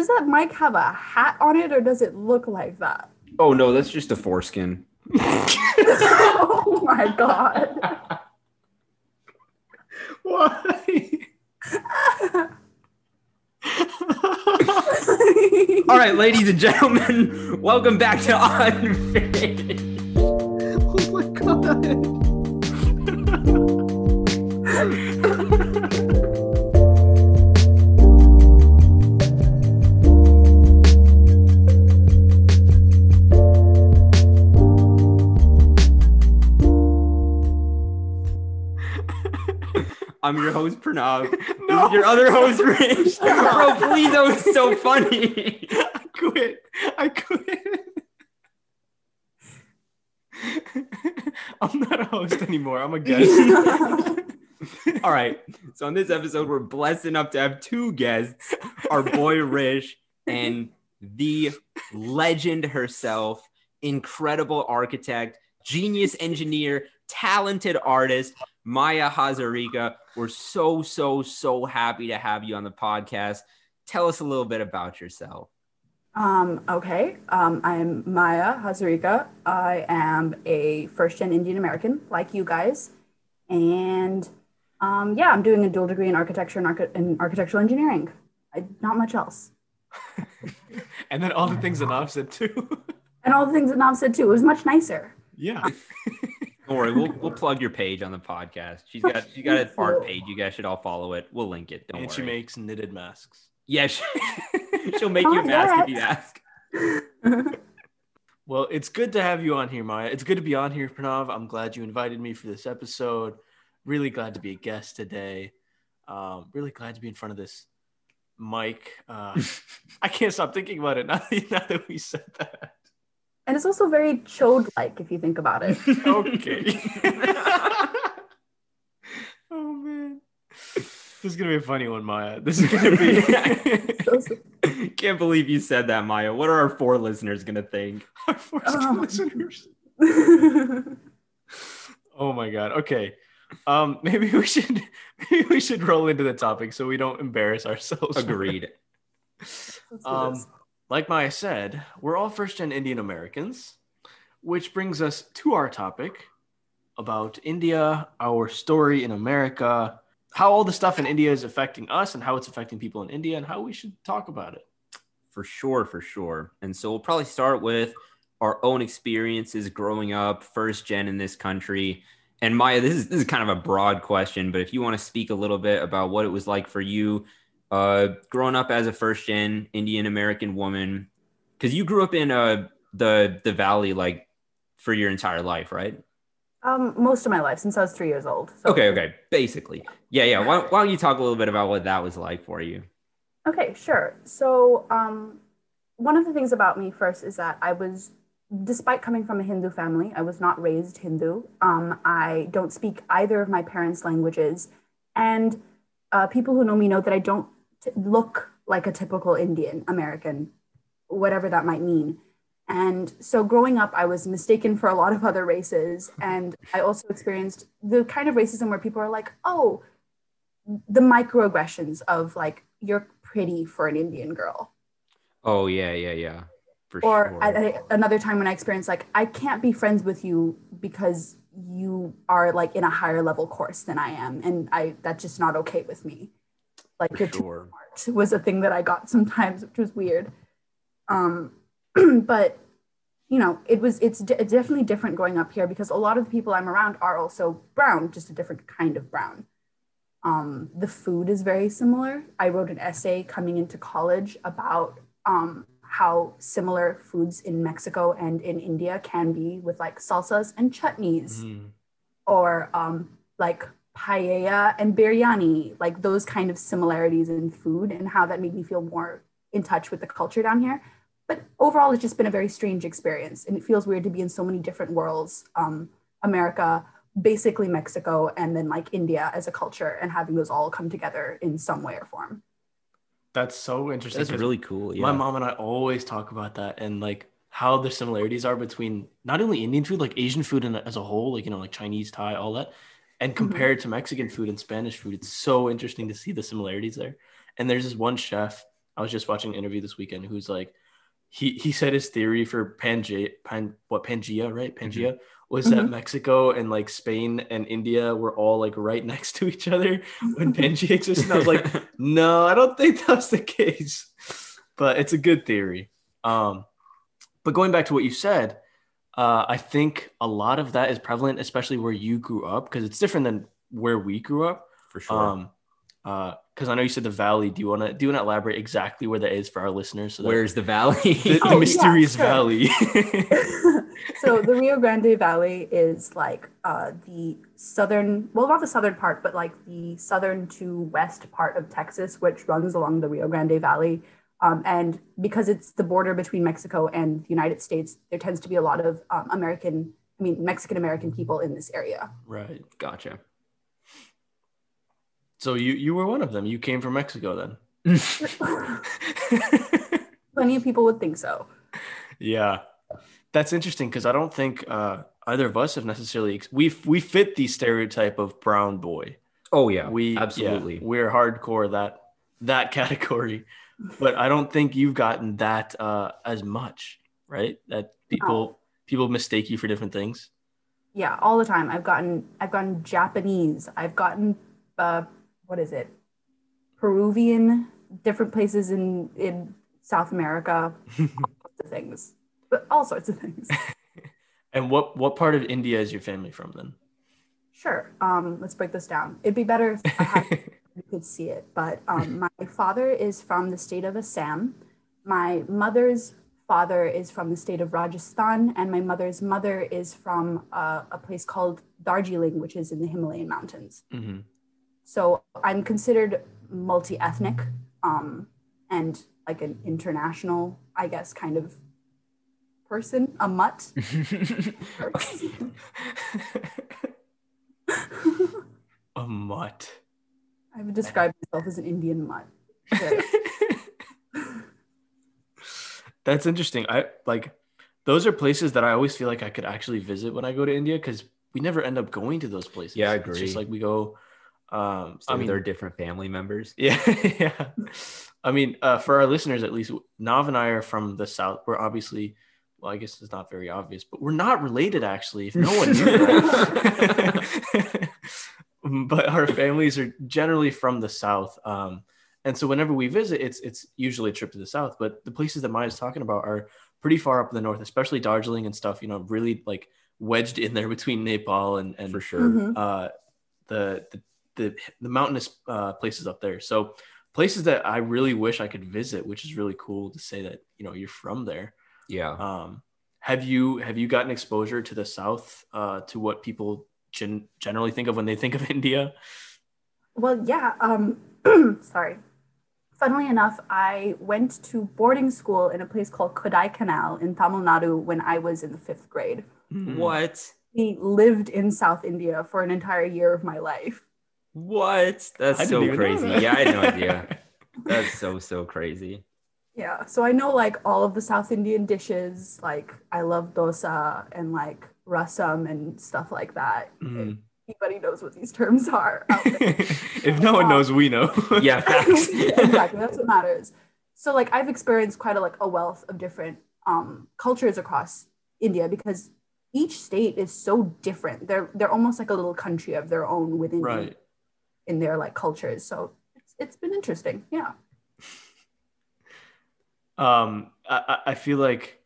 Does that mic have a hat on it or does it look like that? Oh no, that's just a foreskin. oh my god. Why? All right, ladies and gentlemen, welcome back to Unfit. oh my god. I'm your host Pranav. No. Your other host Rich. Bro, please, that was so funny. I quit. I quit. I'm not a host anymore. I'm a guest. All right. So on this episode, we're blessed enough to have two guests: our boy Rish and the legend herself, incredible architect, genius engineer, talented artist, Maya Hazarika. We're so, so, so happy to have you on the podcast. Tell us a little bit about yourself. Um, okay. Um, I'm Maya Hazarika. I am a first gen Indian American, like you guys. And um, yeah, I'm doing a dual degree in architecture and, archi- and architectural engineering. I, not much else. and then all the things that Nav said too. And all the things that Nav said too. It was much nicer. yeah. Don't worry, we'll we'll plug your page on the podcast. She's got she's got an art page. You guys should all follow it. We'll link it. Don't and worry. she makes knitted masks. yeah, she, she'll make you a mask if you ask. Well, it's good to have you on here, Maya. It's good to be on here, Pranav. I'm glad you invited me for this episode. Really glad to be a guest today. Um, really glad to be in front of this mic. Uh, I can't stop thinking about it now, now that we said that. And it's also very chode like if you think about it. Okay. oh man, this is gonna be a funny one, Maya. This is gonna be. Can't believe you said that, Maya. What are our four listeners gonna think? Our first Oh. listeners. Oh my god. Okay. Um, maybe we should maybe we should roll into the topic so we don't embarrass ourselves. Agreed. Um, this. Like Maya said, we're all first gen Indian Americans, which brings us to our topic about India, our story in America, how all the stuff in India is affecting us and how it's affecting people in India and how we should talk about it. For sure, for sure. And so we'll probably start with our own experiences growing up, first gen in this country. And Maya, this is this is kind of a broad question, but if you want to speak a little bit about what it was like for you uh, growing up as a first gen Indian American woman, because you grew up in uh, the the valley like for your entire life, right? Um, most of my life since I was three years old. So. Okay, okay, basically, yeah, yeah. Why, why don't you talk a little bit about what that was like for you? Okay, sure. So, um, one of the things about me first is that I was, despite coming from a Hindu family, I was not raised Hindu. Um, I don't speak either of my parents' languages. And uh, people who know me know that I don't t- look like a typical Indian American, whatever that might mean. And so growing up, I was mistaken for a lot of other races. And I also experienced the kind of racism where people are like, oh, the microaggressions of like, you're pretty for an Indian girl. Oh yeah, yeah, yeah, for Or sure. at, at another time when I experienced like, I can't be friends with you because you are like in a higher level course than I am. And I that's just not okay with me. Like for you're sure. smart was a thing that I got sometimes, which was weird. Um, but you know, it was it's d- definitely different growing up here because a lot of the people I'm around are also brown, just a different kind of brown. Um, the food is very similar. I wrote an essay coming into college about um, how similar foods in Mexico and in India can be with like salsas and chutneys Mhm. or um, like paella and biryani, like those kind of similarities in food and how that made me feel more in touch with the culture down here. But overall, it's just been a very strange experience. And it feels weird to be in so many different worlds um, America, basically Mexico, and then like India as a culture, and having those all come together in some way or form. That's so interesting. That's 'cause really cool. Yeah. My mom and I always talk about that and like how the similarities are between not only Indian food, like Asian food and as a whole, like you know, like Chinese, Thai, all that, and compared to Mexican food and Spanish food. It's so interesting to see the similarities there. And there's this one chef I was just watching an interview this weekend. Who's like, he he said his theory for Pangea, Pan, what Pangea, right? Pangea was that Mhm. Mexico and like Spain and India were all like right next to each other when Pangea existed. And I was like, no, I don't think that's the case. But it's a good theory. Um, but going back to what you said, uh, I think a lot of that is prevalent, especially where you grew up, because it's different than where we grew up. for sure. Um, because I know you said the valley. Do you want to do you want to elaborate exactly where that is for our listeners? So Where's the valley? the, the Oh, yeah, mysterious sure. valley? so the Rio Grande Valley is like uh, the southern, well, not the southern part, but like the southern to west part of Texas, which runs along the Rio Grande Valley. Um, and because it's the border between Mexico and the United States, there tends to be a lot of um, American, I mean, Mexican American people in this area. right. gotcha. So you you were one of them. You came from Mexico then. Plenty of people would think so. yeah, that's interesting because I don't think uh, either of us have necessarily ex- we we fit the stereotype of brown boy. Oh yeah, we yeah, absolutely. we're hardcore that that category but i don't think you've gotten that uh as much right that people people mistake you for different things Yeah, all the time. I've gotten, I've gotten Japanese. I've gotten, uh, what is it? Peruvian, different places in in South America, all sorts of things, but all sorts of things. and what what part of india is your family from then Sure. Um, let's break this down. It'd be better if I had, you could see it, but um, my father is from the state of Assam. My mother's father is from the state of Rajasthan, and my mother's mother is from uh, a place called Darjeeling, which is in the Himalayan mountains. Mhm. So I'm considered multi ethnic um, and like an international, I guess, kind of person, a mutt. a mutt I would describe myself as an Indian mutt. Yeah. that's interesting i like those are places that i always feel like i could actually visit when i go to india because we never end up going to those places Yeah, I it's just like we go um so i mean they're different family members. Yeah, yeah. I mean, uh, for our listeners, at least, Nav and I are from the south. We're obviously, well, I guess it's not very obvious, but we're not related actually. If no one knew that, but our families are generally from the south. Um, and so whenever we visit, it's it's usually a trip to the south. But the places that Maya's talking about are pretty far up in the north, especially Darjeeling and stuff. You know, really like wedged in there between Nepal and and for sure. Mhm. uh, the, the the the mountainous uh, places up there. So places that I really wish I could visit, which is really cool to say that you know you're from there. Yeah. Um, have you have you gotten exposure to the South uh, to what people gen- generally think of when they think of India? Well, yeah. Um, sorry. Funnily enough, I went to boarding school in a place called Kodaikanal in Tamil Nadu when I was in the fifth grade. Mm. What? We lived in South India for an entire year of my life. What? That's I so crazy. that. Yeah, I had no idea. That's so so crazy. Yeah, so I know like all of the South Indian dishes. Like I love dosa and like rasam and stuff like that. Mhm. Anybody knows what these terms are? if no one knows, we know. Yeah, facts. exactly. That's what matters. So like I've experienced quite a like a wealth of different um, cultures across India because each state is so different. They're they're almost like a little country of their own within right. in their like cultures. So it's, it's been interesting. Yeah. um I, I I feel like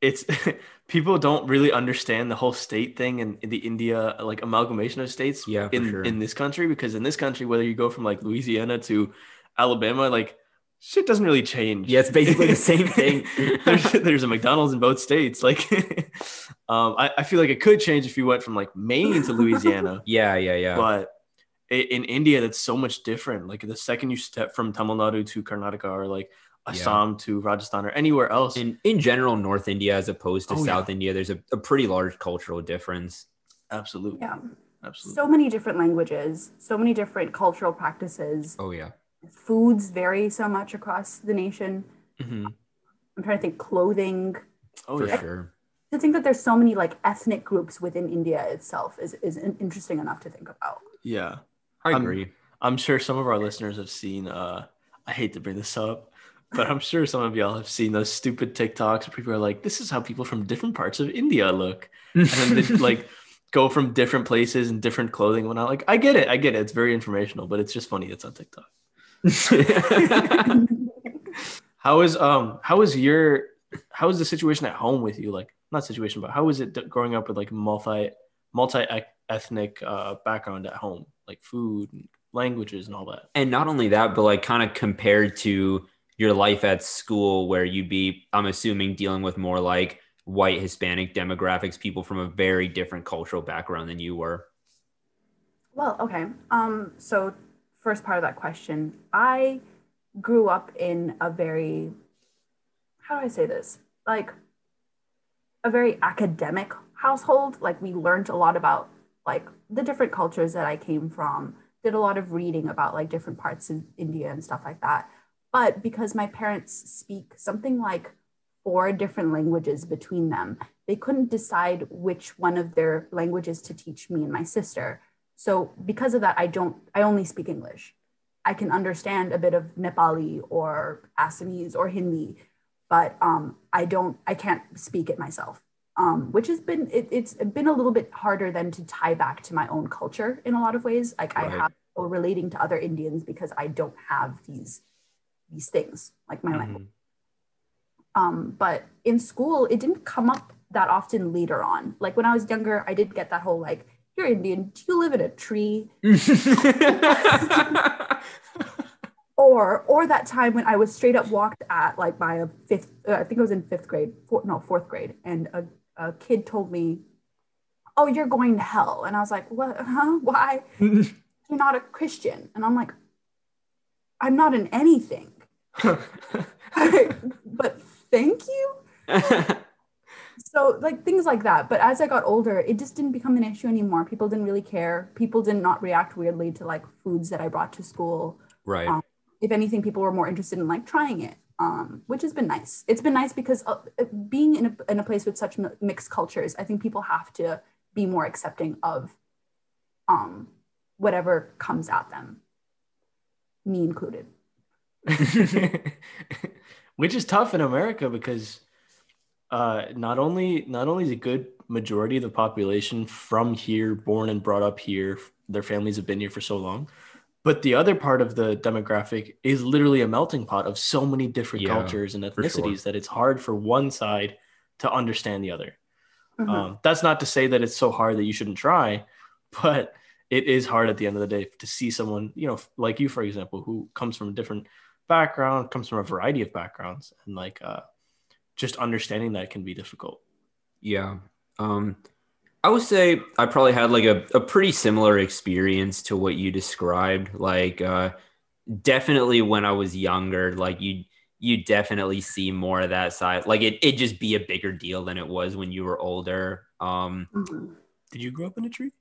it's people don't really understand the whole state thing and the India like amalgamation of states Yeah, in sure. in this country because in this country whether you go from like Louisiana to Alabama like shit doesn't really change. Yeah, it's basically the same thing. there's, there's a McDonald's in both states. Like, um, I, I feel like it could change if you went from like Maine to Louisiana, Yeah, yeah, yeah. but i- in India, that's so much different. Like the second you step from Tamil Nadu to Karnataka or like Yeah. Assam to Rajasthan or anywhere else, in in general, North India as opposed to Oh, yeah. South India, there's a, a pretty large cultural difference. absolutely, Yeah. absolutely. So many different languages, so many different cultural practices. Oh yeah. Foods vary so much across the nation. Mhm. I'm trying to think clothing. Oh for yeah, sure. To think that there's so many like ethnic groups within India itself is, is interesting enough to think about. yeah. I I'm- agree. I'm sure some of our listeners have seen. Uh, I hate to bring this up, but I'm sure some of y'all have seen those stupid TikToks where people are like, "This is how people from different parts of India look," and then they like go from different places and different clothing and whatnot. Like, I get it, I get it. It's very informational, but it's just funny. It's on TikTok. How is um how is your how is the situation at home with you? Like not situation, but how is it growing up with like multi multi ethnic uh, background at home, like food, and languages, and all that? And not only that, but like kind of compared to your life at school, where you'd be, I'm assuming, dealing with more like white Hispanic demographics, people from a very different cultural background than you were. Well, okay. Um, so first part of that question, I grew up in a very how do I say this? Like a very academic household. Like we learned a lot about like the different cultures that I came from, did a lot of reading about like different parts of India and stuff like that. But because my parents speak something like four different languages between them, they couldn't decide which one of their languages to teach me and my sister. So because of that, I don't, I only speak English. I can understand a bit of Nepali or Assamese or Hindi, but um, I don't, I can't speak it myself. Um, which has been it, it's been a little bit harder than to tie back to my own culture in a lot of ways. Like right. I have relating to other Indians because I don't have these these things like my mm-hmm. language. Um, but in school, it didn't come up that often later on. Like when I was younger, I did get that whole like, "You're Indian. Do you live in a tree?" or or that time when I was straight up walked at like by a fifth, uh, I think it was in fifth grade, four, no fourth grade, and a, a kid told me, "Oh, you're going to hell," and I was like, "What? Huh? Why? you're not a Christian?" And I'm like, "I'm not in anything." but thank you. so like things like that. But as I got older, it just didn't become an issue anymore. People didn't really care. People did not react weirdly to like foods that I brought to school. Right. Um, if anything, people were more interested in like trying it, um, which has been nice. It's been nice because uh, being in a, in a place with such mixed cultures, I think people have to be more accepting of um, whatever comes at them, me included. which is tough in America because uh, not only not only is a good majority of the population from here, born and brought up here, their families have been here for so long, but the other part of the demographic is literally a melting pot of so many different yeah, cultures and ethnicities sure. that it's hard for one side to understand the other. Mm-hmm. Um, that's not to say that it's so hard that you shouldn't try, but it is hard at the end of the day to see someone, you know, like you, for example, who comes from a different background, comes from a variety of backgrounds, and like uh, just understanding that can be difficult. Yeah. Um, I would say I probably had like a, a pretty similar experience to what you described. Like uh definitely when I was younger, like you you definitely see more of that side. Like it it just be a bigger deal than it was when you were older. Um mm-hmm. Did you grow up in a tree?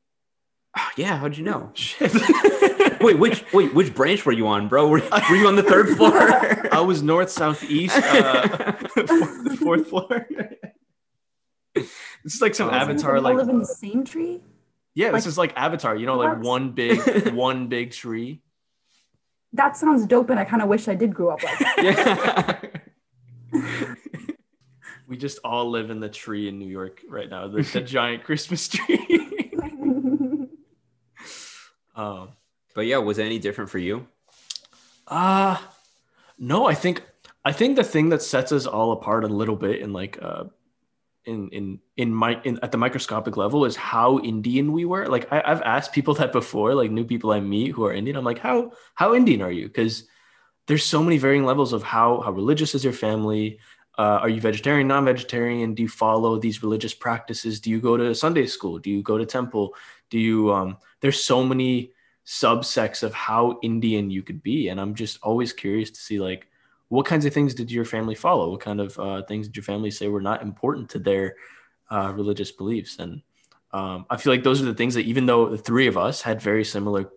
Yeah, how'd you know? wait, which wait, which branch were you on, bro? Were, were you on the third floor? I was north, southeast, uh, fourth, fourth floor. This is like some oh, Avatar. Like live in the same tree. Yeah, like, this is like Avatar. You know, what? like one big, one big tree. That sounds dope, and I kind of wish I did grow up like that. Yeah. we just all live in the tree in New York right now. The, the giant Christmas tree. Um, but yeah, was it any different for you? Uh no. I think I think the thing that sets us all apart a little bit in like uh in in in my in, at the microscopic level is how Indian we were. Like I, have asked people that before, like new people I meet who are Indian. I'm like, how how Indian are you? Because there's so many varying levels of how how religious is your family. Uh, are you vegetarian, non-vegetarian? Do you follow these religious practices? Do you go to Sunday school? Do you go to temple? Do you? Um, there's so many subsects of how Indian you could be, and I'm just always curious to see like what kinds of things did your family follow? What kind of uh, things did your family say were not important to their uh, religious beliefs? And um, I feel like those are the things that, even though the three of us had very similar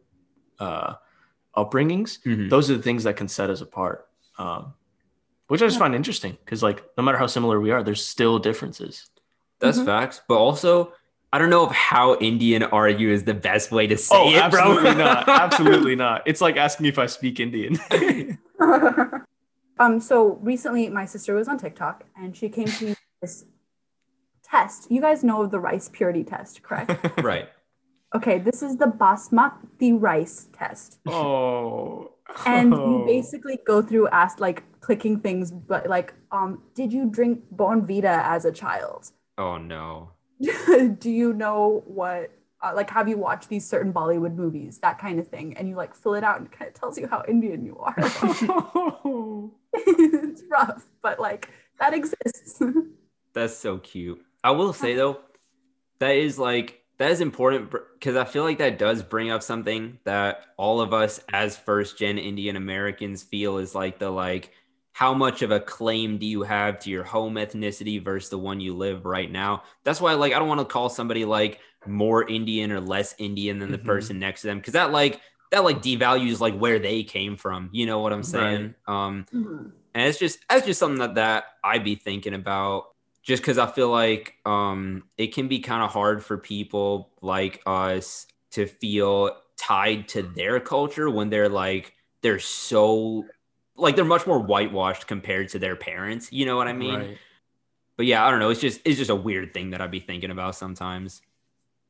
uh, upbringings, mm-hmm. those are the things that can set us apart. Um, which I just find interesting because, like, no matter how similar we are, there's still differences. That's mm-hmm. facts. But also, I don't know if how Indian are you is the best way to say oh, it, absolutely not. Absolutely not. It's like asking me if I speak Indian. Um, so recently, my sister was on TikTok and she came to me this test. You guys know of the rice purity test, correct? Right. okay, this is the basmati rice test. Oh. and Oh. you basically go through ask like clicking things but like um did you drink Bournvita as a child Oh no. do you know what uh, like have you watched these certain bollywood movies that kind of thing and you like fill it out and it kind of tells you how indian you are it's rough but like that exists That's so cute. I will say though, that is like that is important because I feel like that does bring up something that all of us as first gen Indian Americans feel is like the like how much of a claim do you have to your home ethnicity versus the one you live right now? That's why like I don't want to call somebody like more Indian or less Indian than the Mhm. person next to them because that like that like devalues like where they came from. You know what I'm saying? Um Mhm. and it's just that's just something that, that I'd be thinking about just because I feel like um it can be kind of hard for people like us to feel tied to their culture when they're like they're so like they're much more whitewashed compared to their parents you know what I mean Right. but yeah I don't know it's just it's just a weird thing that I'd be thinking about sometimes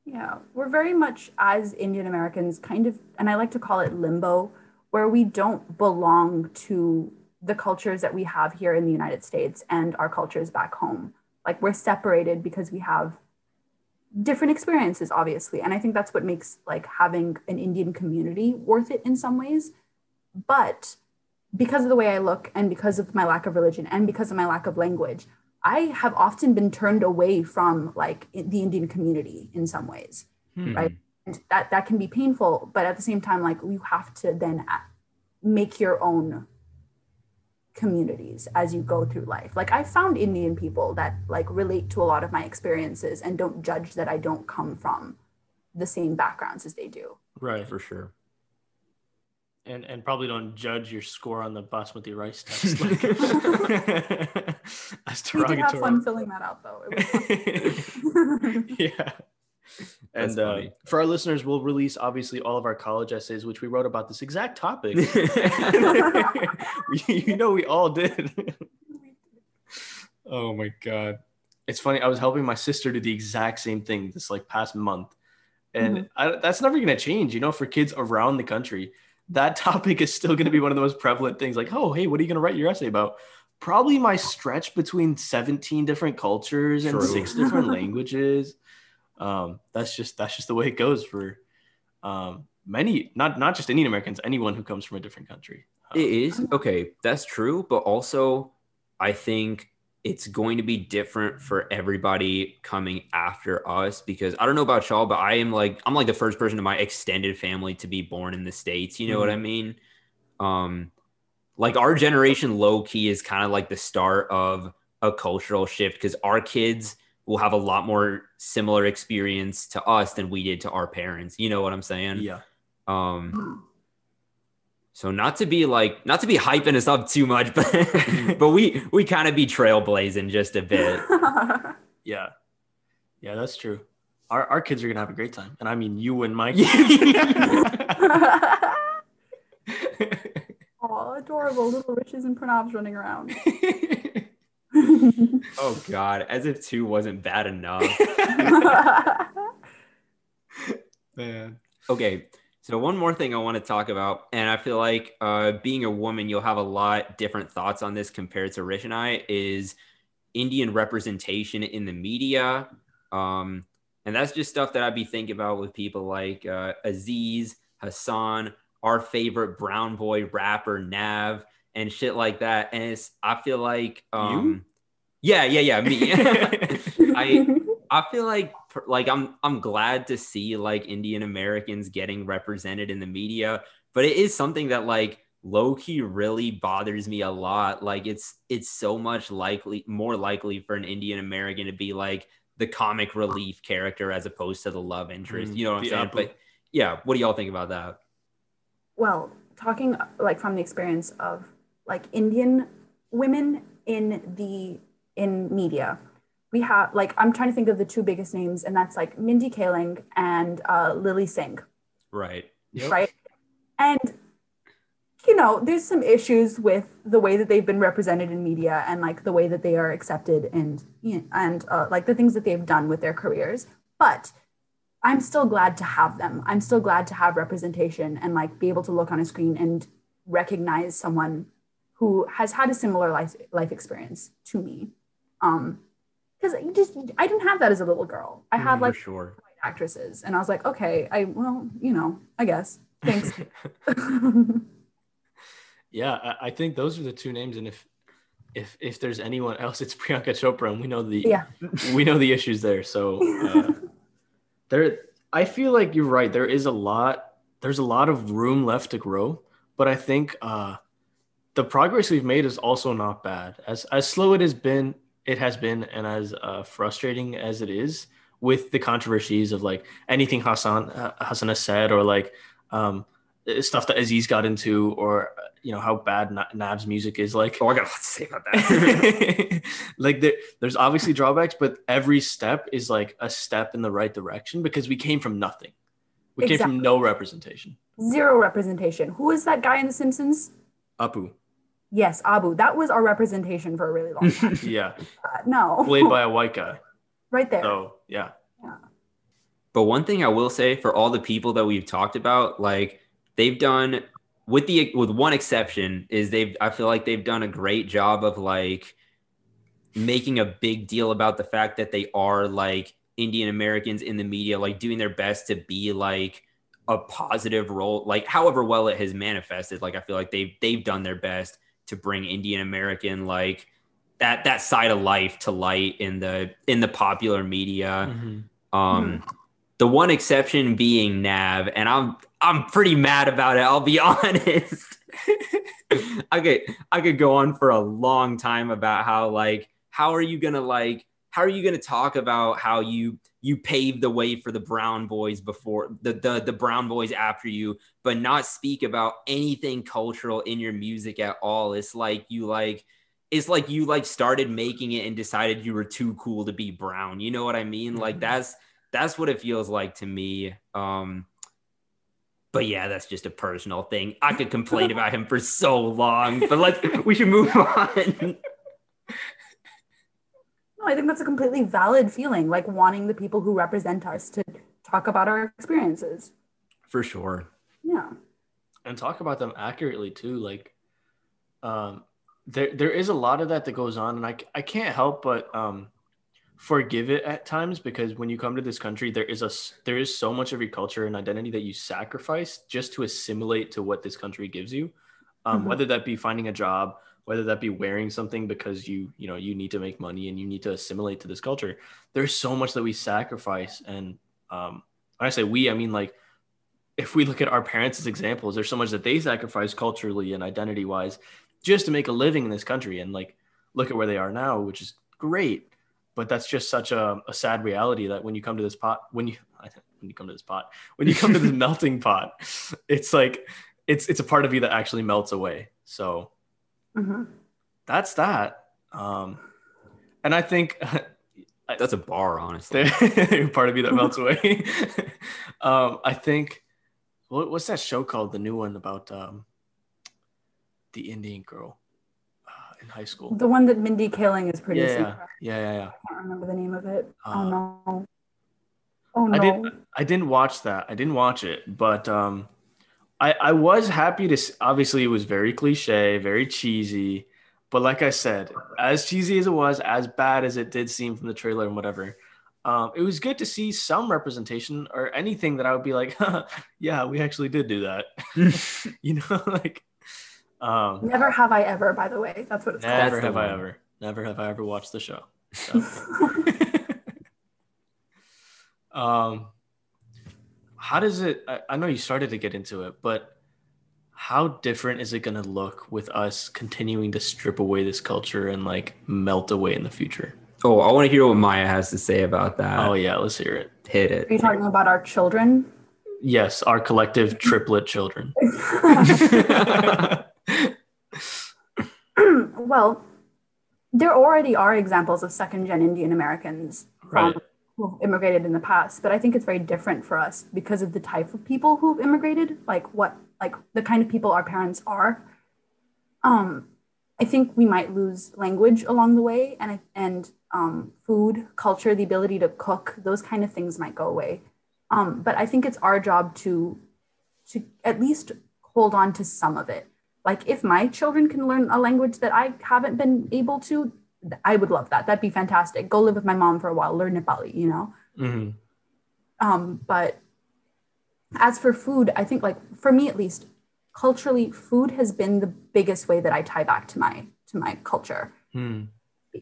Yeah, we're very much as Indian Americans kind of, and I like to call it limbo, where we don't belong to the cultures that we have here in the United States and our cultures back home. Like we're separated because we have different experiences, obviously. And I think that's what makes like having an Indian community worth it in some ways. But because of the way I look and because of my lack of religion and because of my lack of language, I have often been turned away from like the Indian community in some ways. Hmm. Right. And that that can be painful, but at the same time, like you have to then make your own communities as you go through life. Like I found Indian people that like relate to a lot of my experiences and don't judge that I don't come from the same backgrounds as they do. Right. for sure And and probably don't judge your score on the basmati rice test. Like, as We did have fun filling that out though. It was yeah. That's And uh, for our listeners, we'll release obviously all of our college essays, which we wrote about this exact topic. You know, we all did. oh my god, it's funny. I was helping my sister do the exact same thing this like past month, and I, that's never gonna change. You know, for kids around the country, that topic is still gonna be one of the most prevalent things. Like, oh, hey, what are you gonna write your essay about? Probably my stretch between 17 different cultures and True. six different languages. Um, that's just that's just the way it goes for um, many, not not just Indian Americans, anyone who comes from a different country. Um, It is okay. That's true, but also I think it's going to be different for everybody coming after us because I don't know about y'all, but I am like I'm like the first person in my extended family to be born in the states. You know what I mean? Um, like our generation, low key, is kind of like the start of a cultural shift because our kids will have a lot more similar experience to us than we did to our parents. You know what I'm saying? yeah. Um, so not to be like not to be hyping us up too much, but mm-hmm. but we we kind of be trailblazing just a bit. Yeah. Yeah, that's true. Our, our kids are going to have a great time. And I mean, you and Mike. oh, adorable little riches and pranavs running around. oh God, as if two wasn't bad enough. Man. Okay, so one more thing I want to talk about, and I feel like uh, being a woman, you'll have a lot different thoughts on this compared to Rich and I. Is Indian representation in the media, um, and that's just stuff that I'd be thinking about with people like uh, Aziz, Hasan, our favorite brown boy rapper Nav, and shit like that. And it's I feel like, um, yeah, yeah, yeah, me. I I feel like like I'm I'm glad to see like Indian Americans getting represented in the media, but it is something that like low key really bothers me a lot. Like it's it's so much likely more likely for an Indian American to be like the comic relief character as opposed to the love interest. Mm, You know what I'm the saying? But yeah, what do y'all think about that? well, talking like from the experience of like Indian women in the in media, we have like I'm trying to think of the two biggest names, and that's like Mindy Kaling and uh, Lilly Singh, Right. Yep. right? And you know, there's some issues with the way that they've been represented in media and like the way that they are accepted and and uh, like the things that they've done with their careers. But I'm still glad to have them. I'm still glad to have representation and like be able to look on a screen and recognize someone who has had a similar life life experience to me. Um, because just I didn't have that as a little girl. I had For like sure. actresses, and I was like, okay, I well, you know, I guess. Thanks. Yeah, I, I think those are the two names, and if if if there's anyone else, it's Priyanka Chopra, and we know the Yeah. we know the issues there. So uh, there, I feel like you're right. There is a lot. There's a lot of room left to grow, but I think uh, the progress we've made is also not bad. As as slow it has been, it has been, and as uh, frustrating as it is with the controversies of like anything Hasan uh, Hasan has said, or like um, stuff that Aziz got into, or uh, you know how bad Na- Nav's music is. Like Oh, I got a lot to say about that. like there, there's obviously drawbacks, but every step is like a step in the right direction because we came from nothing. We came from no representation. Zero representation. Who is that guy in The Simpsons? Apu, Yes, Abu. That was our representation for a really long time. yeah, Uh, no, played by a white guy. right there. So yeah, Yeah. But one thing I will say for all the people that we've talked about, like they've done with the with one exception is they've I feel like they've done a great job of like making a big deal about the fact that they are like Indian Americans in the media, like doing their best to be like a positive role, like however well it has manifested. Like I feel like they've they've done their best to bring Indian American like that that side of life to light in the in the popular media. Um, the one exception being Nav, and I'm I'm pretty mad about it. I'll be honest. I could I could go on for a long time about how like how are you gonna like how are you gonna talk about how you you paved the way for the brown boys before the the the brown boys after you, but not speak about anything cultural in your music at all. It's like you like it's like you like started making it and decided you were too cool to be brown. You know what I mean? Like Mhm. that's that's what it feels like to me. Um but yeah, that's just a personal thing. I could complain about him for so long, but let's we should move on. No, I think that's a completely valid feeling, like wanting the people who represent us to talk about our experiences. for sure. Yeah. and talk about them accurately too. Like, um, there there is a lot of that that goes on, and I I can't help but um forgive it at times because when you come to this country, there is a there is so much of your culture and identity that you sacrifice just to assimilate to what this country gives you, um, Mhm. whether that be finding a job, whether that be wearing something because you you know you need to make money and you need to assimilate to this culture. There's so much that we sacrifice, and um, when I say we, I mean like if we look at our parents as examples, there's so much that they sacrifice culturally and identity wise just to make a living in this country. And like, look at where they are now, which is great. But that's just such a, a sad reality that when you come to this pot, when you when you come to this pot, when you come to this melting pot, it's like it's it's a part of you that actually melts away. So Mhm. that's that. Um, and I think That's a bar, honestly. part of me that melts away. um, I think what, what's that show called? The new one about um, the Indian girl uh, in high school. The one that Mindy Kaling is producing. yeah, yeah, yeah, yeah. I can't remember the name of it. Uh, oh no. Oh no. I did. I didn't watch that. I didn't watch it, but um, I I was happy to. s- Obviously, it was very cliche, very cheesy. But like I said, as cheesy as it was, as bad as it did seem from the trailer and whatever, um, it was good to see some representation or anything that I would be like, yeah, we actually did do that. you know, like um, Never have I ever, by the way. That's what it's called. never have I ever, never have I ever watched the show. So. um how does it I, I know you started to get into it but how different is it going to look with us continuing to strip away this culture and like melt away in the future? Oh, I want to hear what Maya has to say about that. oh yeah let's hear it. Hit it. Are you talking about our children? yes our collective triplet children. Well, there already are examples of second gen Indian Americans from right who've immigrated in the past, but I think it's very different for us because of the type of people who've immigrated, like what like the kind of people our parents are. Um, I think we might lose language along the way, and and um, food, culture, the ability to cook, those kind of things might go away. Um, but I think it's our job to to at least hold on to some of it. Like if my children can learn a language that I haven't been able to, I would love that. That'd be fantastic. Go live with my mom for a while, learn Nepali, you know? Mm-hmm. Um, but as for food, I think like for me at least, culturally, food has been the biggest way that I tie back to my to my culture. Hmm.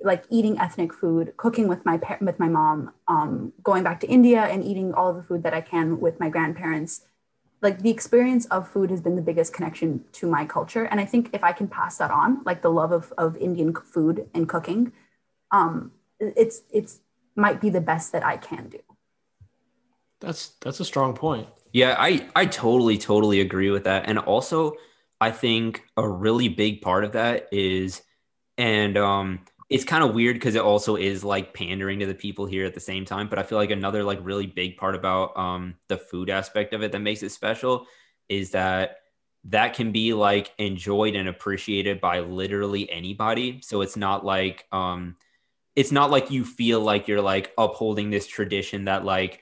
Like eating ethnic food, cooking with my par- with my mom, um, going back to India and eating all the food that I can with my grandparents. Like the experience of food has been the biggest connection to my culture, and I think if I can pass that on, like the love of of Indian food and cooking, um, it's it's might be the best that I can do. That's that's a strong point. Yeah, I I totally totally agree with that. And also, I think a really big part of that is and um it's kind of weird because it also is like pandering to the people here at the same time, but I feel like another like really big part about um the food aspect of it that makes it special is that that can be like enjoyed and appreciated by literally anybody. So it's not like um it's not like you feel like you're like upholding this tradition that like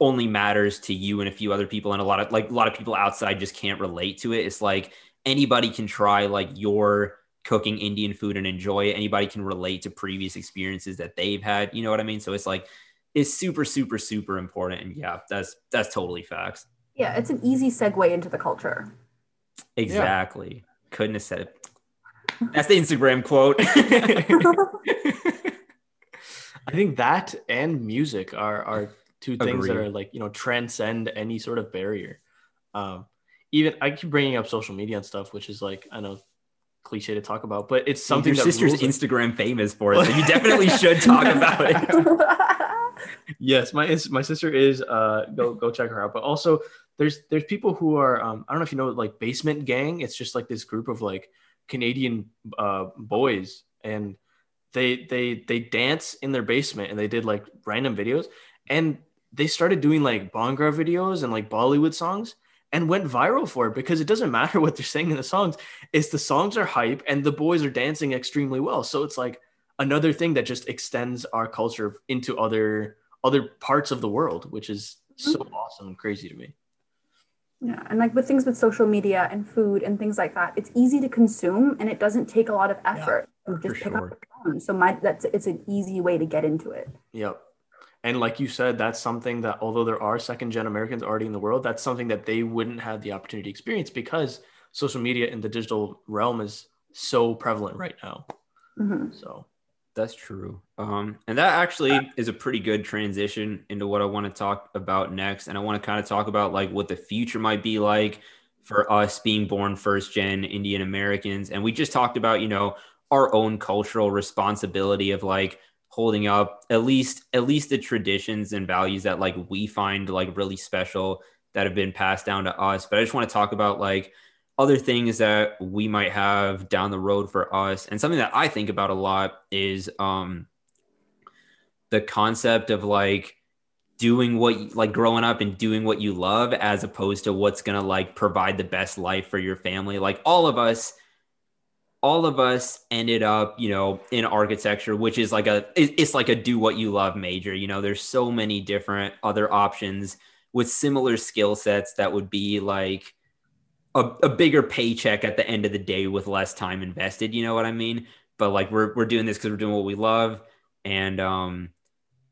only matters to you and a few other people and a lot of like a lot of people outside just can't relate to it it's like anybody can try like your cooking indian food and enjoy it. Anybody can relate to previous experiences that they've had you know what i mean? So it's like it's super super super important. And yeah that's that's totally facts. Yeah, it's an easy segue into the culture. exactly. Couldn't have said it. That's the instagram quote. I think that and music are are two things that are like you know transcend any sort of barrier. Um, even I keep bringing up social media and stuff, which is like I know cliche to talk about, but it's something your that sister's rules it. instagram famous for it so you definitely should talk about it yes my my sister is uh go go check her out but also there's there's people who are um i don't know if you know like basement gang it's just like this group of like canadian uh boys and they they they dance in their basement and they did like random videos and they started doing like bhangra videos and like bollywood songs and went viral for it because it doesn't matter what they're saying in the songs it's the songs are hype and the boys are dancing extremely well so it's like another thing that just extends our culture into other other parts of the world, which is so mm-hmm. awesome and crazy to me. Yeah, and like with things with social media and food and things like that, it's easy to consume and it doesn't take a lot of effort. You just pick sure. up the phone. So my that's it's an easy way to get into it. Yep. And like you said, that's something that although there are second gen Americans already in the world, that's something that they wouldn't have the opportunity to experience because social media in the digital realm is so prevalent right now. Mhm. So That's true. Um, and that actually is a pretty good transition into what I want to talk about next. And I want to kind of talk about like what the future might be like for us being born first gen Indian Americans. And we just talked about, you know, our own cultural responsibility of like holding up at least at least the traditions and values that like we find like really special that have been passed down to us. But I just want to talk about like other things that we might have down the road for us and something that i think about a lot is um the concept of like doing what like growing up and doing what you love as opposed to what's going to like provide the best life for your family like all of us all of us ended up you know in architecture which is like a it's like a do what you love major you know? There's so many different other options with similar skill sets that would be like a, a bigger paycheck at the end of the day with less time invested you know what i mean? But like we're, we're doing this because we're doing what we love. And um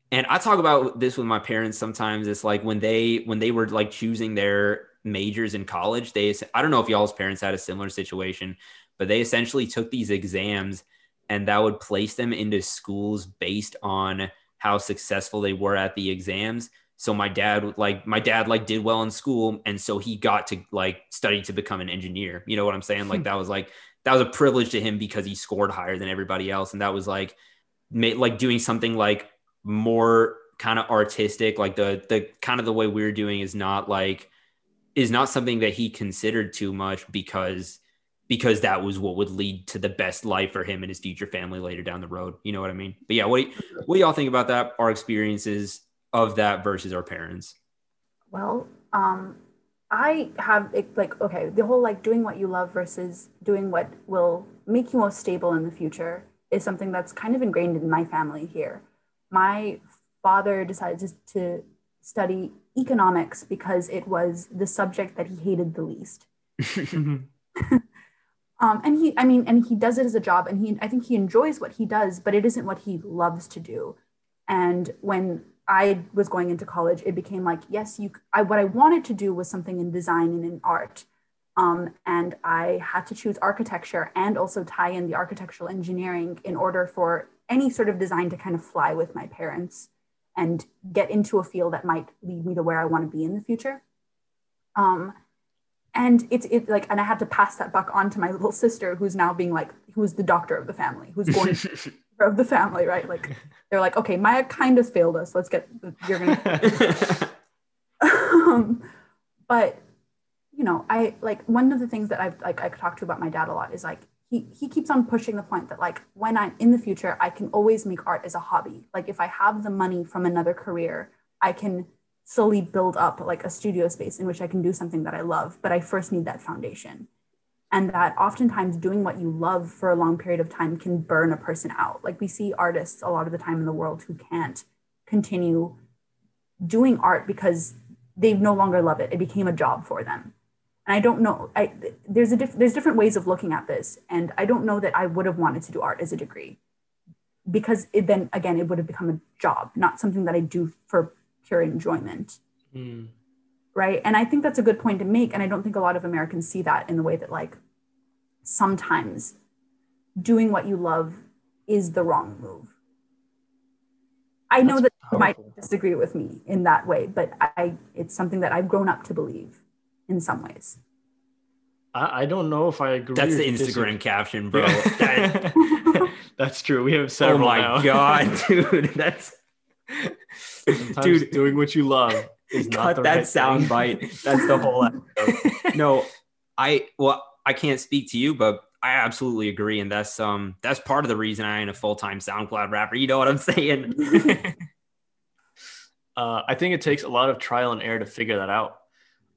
and i talk about this with my parents sometimes. It's like when they when they were like choosing their majors in college they i don't know if y'all's parents had a similar situation but they essentially took these exams and that would place them into schools based on how successful they were at the exams. So my dad would, like my dad like did well in school and so he got to like study to become an engineer. You know what i'm saying? Like hmm. that was like that was a privilege to him because he scored higher than everybody else and that was like like doing something like more kind of artistic. Like the the kind of the way we're doing is not like is not something that he considered too much because because that was what would lead to the best life for him and his future family later down the road you know what i mean but yeah what do, y- what do y'all think about that our experiences of that versus our parents? Well, um, I have it, like okay, the whole like doing what you love versus doing what will make you most stable in the future is something that's kind of ingrained in my family here. My father decided to study economics because it was the subject that he hated the least. um, and he, I mean, and he does it as a job, and he, I think he enjoys what he does, but it isn't what he loves to do. And when I was going into college, it became like, yes, you. I, what I wanted to do was something in design and in art, um, and I had to choose architecture and also tie in the architectural engineering in order for any sort of design to kind of fly with my parents and get into a field that might lead me to where I want to be in the future. Um, and it's it like, and I had to pass that buck on to my little sister, who's now being like, who's the doctor of the family, who's going of the family, right? Like, they're like, okay, Maya kind of failed us. Let's get you're gonna. um, but you know, I like one of the things that I've like I talk to about my dad a lot is like he he keeps on pushing the point that like when I'm in the future, I can always make art as a hobby. Like if I have the money from another career, I can slowly build up like a studio space in which I can do something that I love. But I first need that foundation. And that oftentimes doing what you love for a long period of time can burn a person out. Like we see artists a lot of the time in the world who can't continue doing art because they no longer love it. It became a job for them and I don't know. I there's a diff, there's different ways of looking at this, and I don't know that I would have wanted to do art as a degree, because it then again it would have become a job, not something that I do for pure enjoyment. Mm. Right, and I think that's a good point to make, and I don't think a lot of Americans see that in the way that like sometimes doing what you love is the wrong move. I know that powerful. you might disagree with me in that way, but I it's something that I've grown up to believe in some ways. I, I don't know if I agree. With That's the Instagram disagree. caption, bro. that's true. We have several. Oh my now. god, dude, that's dude doing what you love is not cut that right sound bite. That's the whole episode. no, I well, I can't speak to you, but I absolutely agree, and that's um that's part of the reason I ain't a full time SoundCloud rapper. You know what I'm saying? uh, I think it takes a lot of trial and error to figure that out.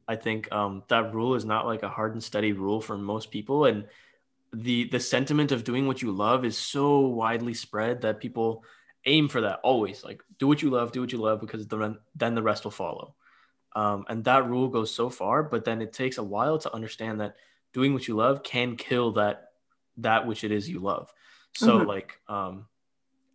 I think um, that rule is not like a hard and steady rule for most people, and the the sentiment of doing what you love is so widely spread that people aim for that always. Like do what you love, do what you love, because the, then the rest will follow. Um, and that rule goes so far, but then it takes a while to understand that doing what you love can kill that that which it is you love. So mm-hmm. like, um,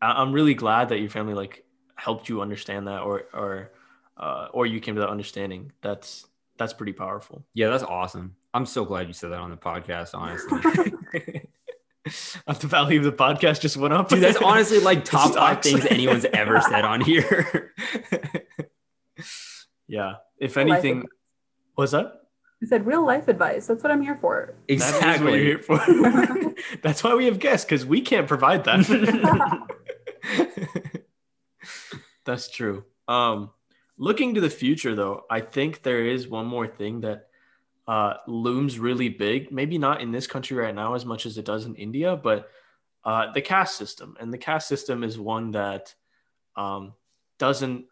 I, am really glad that your family like helped you understand that, or or uh, or you came to that understanding. That's that's pretty powerful. Yeah, that's awesome. I'm so glad you said that on the podcast, honestly. the value of the podcast just went up. Dude, that's honestly like top five things anyone's ever said on here. yeah. If anything, what's that? I said real life advice. That's what I'm here for. Exactly. That what you're here for. that's why we have guests because we can't provide that. that's true. Um, Looking to the future, though, I think there is one more thing that uh, looms really big. Maybe not in this country right now as much as it does in India, but uh, the caste system. And the caste system is one that um, doesn't.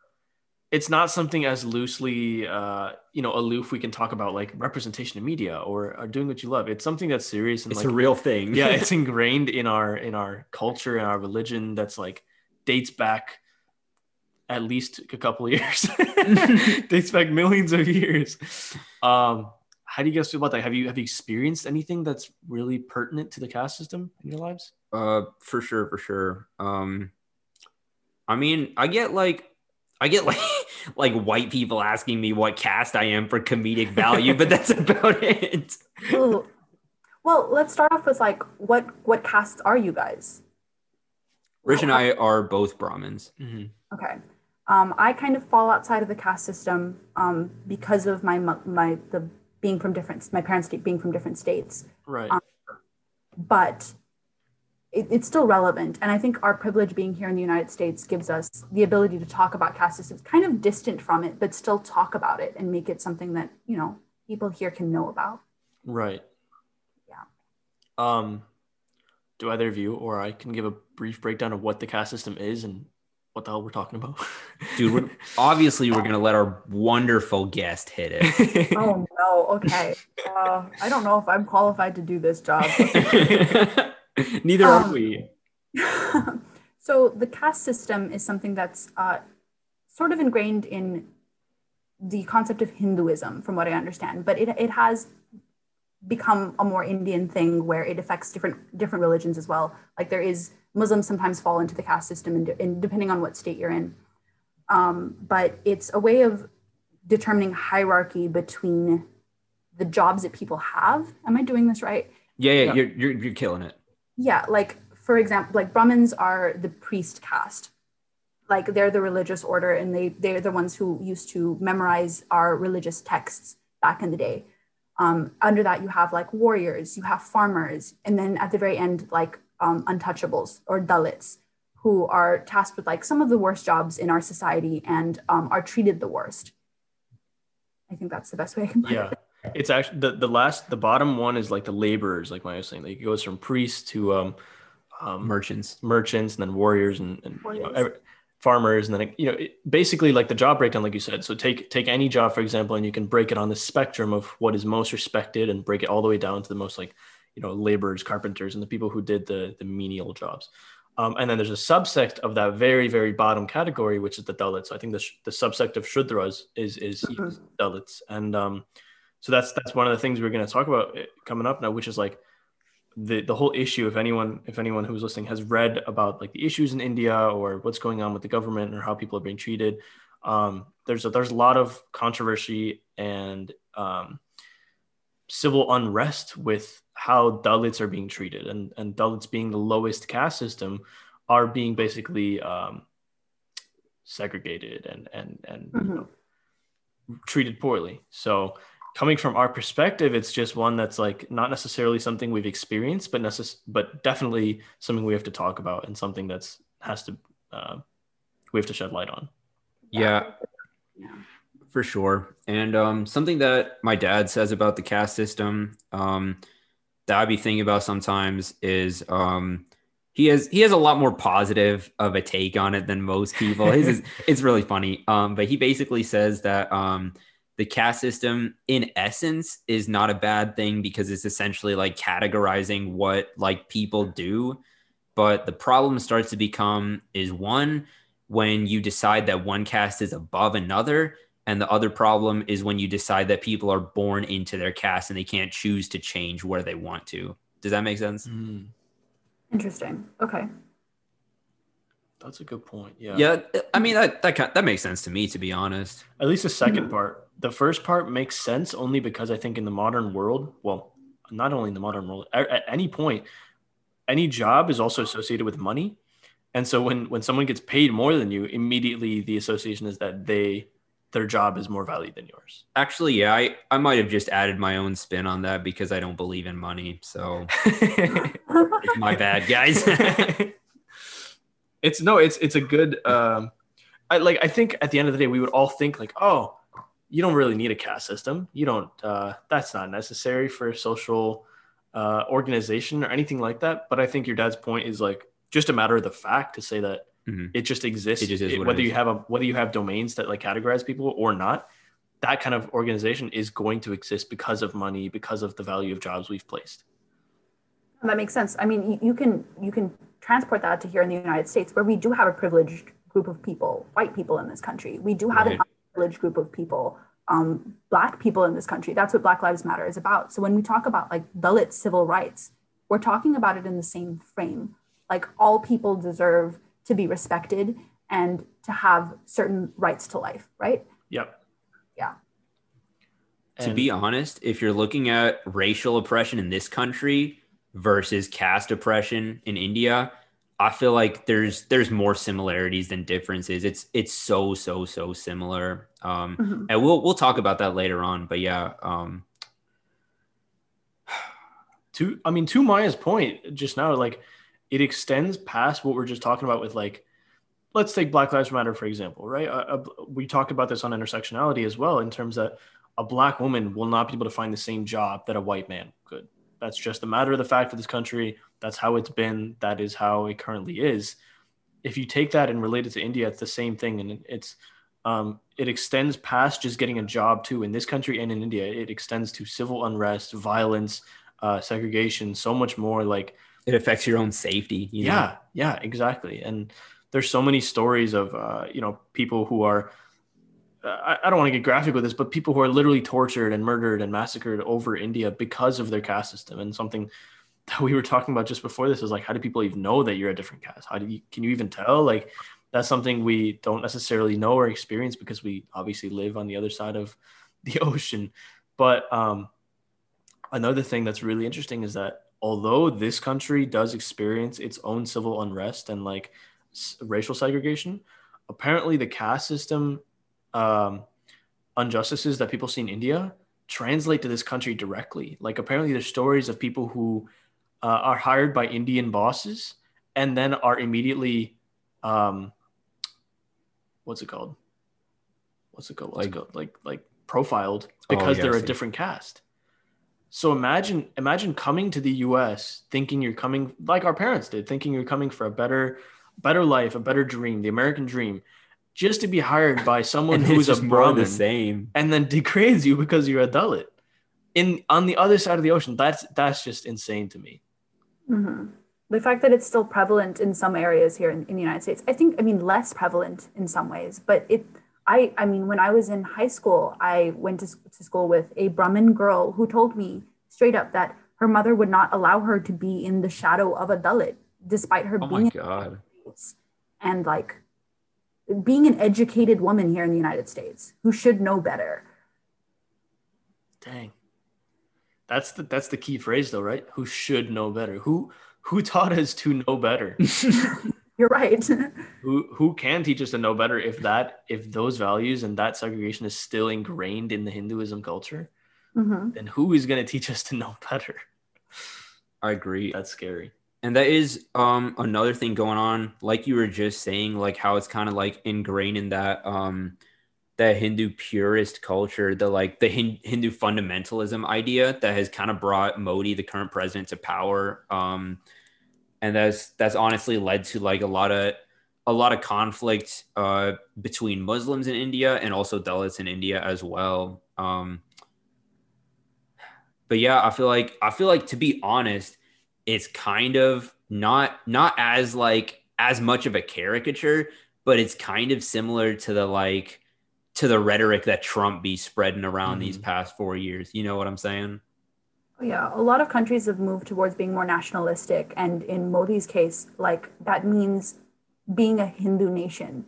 It's not something as loosely, uh, you know, aloof. We can talk about like representation in media or, or doing what you love. It's something that's serious and it's like, a real thing. yeah, it's ingrained in our in our culture and our religion. That's like dates back at least a couple of years. dates back millions of years. Um, how do you guys feel about that? Have you have you experienced anything that's really pertinent to the caste system in your lives? Uh, for sure, for sure. Um, I mean, I get like, I get like, like white people asking me what caste I am for comedic value, but that's about it. Ooh. Well, let's start off with like, what what castes are you guys? Rich and I are both Brahmins. Mm-hmm. Okay. Um, I kind of fall outside of the caste system um, because of my my the being from different my parents being from different states. Right. Um, but it, it's still relevant, and I think our privilege being here in the United States gives us the ability to talk about caste systems, kind of distant from it, but still talk about it and make it something that you know people here can know about. Right. Yeah. Um, do either of you or I can give a brief breakdown of what the caste system is and what the hell we're talking about. Dude, we're, obviously we're gonna let our wonderful guest hit it. Oh no. Okay. Uh, I don't know if I'm qualified to do this job. Neither are Um, we. so the caste system is something that's uh, sort of ingrained in the concept of Hinduism, from what I understand, but it, it has become a more Indian thing where it affects different different religions as well. Like there is Muslims sometimes fall into the caste system, and, and depending on what state you're in. Um, but it's a way of determining hierarchy between the jobs that people have. Am I doing this right? Yeah, yeah, Yeah. You're, you're you're killing it. yeah like for example like brahmins are the priest caste like they're the religious order and they they're the ones who used to memorize our religious texts back in the day um, under that you have like warriors you have farmers and then at the very end like um, untouchables or dalits who are tasked with like some of the worst jobs in our society and um, are treated the worst. I think that's the best way i can put yeah. It it's actually the, the last the bottom one is like the laborers like Maya was saying. Like it goes from priests to um, um Merchants. merchants and then warriors and, and you know, every- farmers and then you know it, basically like the job breakdown like you said. So take take any job for example and you can break it on the spectrum of what is most respected and break it all the way down to the most like you know laborers carpenters and the people who did the the menial jobs. Um, and then there's a subsect of that very very bottom category which is the dalits. So i think the, the subsect of shudras is is Mhm. dalits. And um so that's that's one of the things we're going to talk about eh, coming up now which is like the the whole issue if anyone if anyone who's listening has read about like the issues in india or what's going on with the government or how people are being treated um there's a there's a lot of controversy and um civil unrest with how dalits are being treated. And and dalits being the lowest caste system are being basically um segregated and and and you Mhm. know, treated poorly. So coming from our perspective it's just one that's like not necessarily something we've experienced but necess- but definitely something we have to talk about and something that's has to uh, we have to shed light on. Yeah, yeah. For sure. And um, something that my dad says about the caste system um, that I be thinking about sometimes is um, he has he has a lot more positive of a take on it than most people. His is it's really funny. Um, but he basically says that um, the caste system, in essence, is not a bad thing because it's essentially like categorizing what like people do. But the problem starts to become is one when you decide that one caste is above another and the other problem is when you decide that people are born into their caste and they can't choose to change where they want to. Does that make sense? Mm-hmm. interesting okay that's a good point yeah Yeah, I mean that that ki- that makes sense to me to be honest. At least the second mm-hmm. part. The first part makes sense only because I think in the modern world, well, not only in the modern world, at, at any point, any job is also associated with money. And so when when someone gets paid more than you, immediately the association is that they their job is more valued than yours. Actually, yeah, I, I might have just added my own spin on that because I don't believe in money. So it's my bad, guys. it's no, it's it's a good um I like I think at the end of the day we would all think like, oh, you don't really need a caste system. You don't uh that's not necessary for a social uh organization or anything like that. But I think your dad's point is like just a matter of the fact to say that Mhm. it just exists. It just is It- whether is. you have a whether you have domains that like categorize people or not, that kind of organization is going to exist because of money, because of the value of jobs we've placed. That makes sense. I mean, you, you can you can transport that to here in the United States, where we do have a privileged group of people, white people in this country. We do have Right. an privileged group of people, um, black people in this country. That's what Black Lives Matter is about. So when we talk about like Dalit civil rights, we're talking about it in the same frame. Like all people deserve to be respected and to have certain rights to life, right? Yep. Yeah. to And- be honest, if you're looking at racial oppression in this country versus caste oppression in India, I feel like there's there's more similarities than differences. It's it's so so so similar. Um, Mhm. and we'll we'll talk about that later on. But yeah, um, to i mean to maya's point just now like it extends past what we're just talking about with like let's take black lives matter for example right? We talked about this on intersectionality as well in terms that a black woman will not be able to find the same job that a white man could. That's just a matter of the fact of this country. That's how it's been. That is how it currently is. If you take that and relate it to India, it's the same thing, and it's um, it extends past just getting a job too. In this country and in India, it extends to civil unrest, violence, uh, segregation, so much more. Like it affects your own safety. You yeah, know? yeah, exactly. And there's so many stories of uh, you know people who are. Uh, I, I don't want to get graphic with this, but people who are literally tortured and murdered and massacred over India because of their caste system, and something that we were talking about just before this is like, how do people even know that you're a different caste? How do you can you even tell? Like, that's something we don't necessarily know or experience because we obviously live on the other side of the ocean. But um, another thing that's really interesting is that although this country does experience its own civil unrest and like s- racial segregation, apparently the caste system um, injustices that people see in India translate to this country directly. Like apparently there's stories of people who uh, are hired by Indian bosses and then are immediately um, what's it called? What's it called? What's Like- it called? Like like profiled Oh, because yeah, they're a different caste. So imagine imagine coming to the US thinking you're coming like our parents did, thinking you're coming for a better better life, a better dream, the American dream, just to be hired by someone who's a just more of the same. and then degrades you because you're a Dalit. In on the other side of the ocean, that's that's just insane to me. Mhm. The fact that it's still prevalent in some areas here in, in the United States, I think, I mean, less prevalent in some ways, but it, I, I mean, when I was in high school, I went to, to school with a Brahmin girl who told me straight up that her mother would not allow her to be in the shadow of a Dalit, despite her Oh being my god. and like being an educated woman here in the United States who should know better. Dang. That's the that's the key phrase though, right? Who should know better? Who who taught us to know better? You're right. who who can teach us to know better if that if those values and that segregation is still ingrained in the Hinduism culture? Mhm. Then who is going to teach us to know better? I agree. That's scary. And that is um another thing going on, like you were just saying, like how it's kind of like ingrained in that um that Hindu purist culture, the like the Hin- Hindu fundamentalism idea that has kind of brought Modi, the current president, to power. Um, and that's that's honestly led to like a lot of a lot of conflict uh, between Muslims in India and also Dalits in India as well. Um, but yeah, I feel like I feel like to be honest, it's kind of not not as like as much of a caricature, but it's kind of similar to the like to the rhetoric that Trump be spreading around these past four years. You know what I'm saying? Yeah, a lot of countries have moved towards being more nationalistic. And in Modi's case, like that means being a Hindu nation.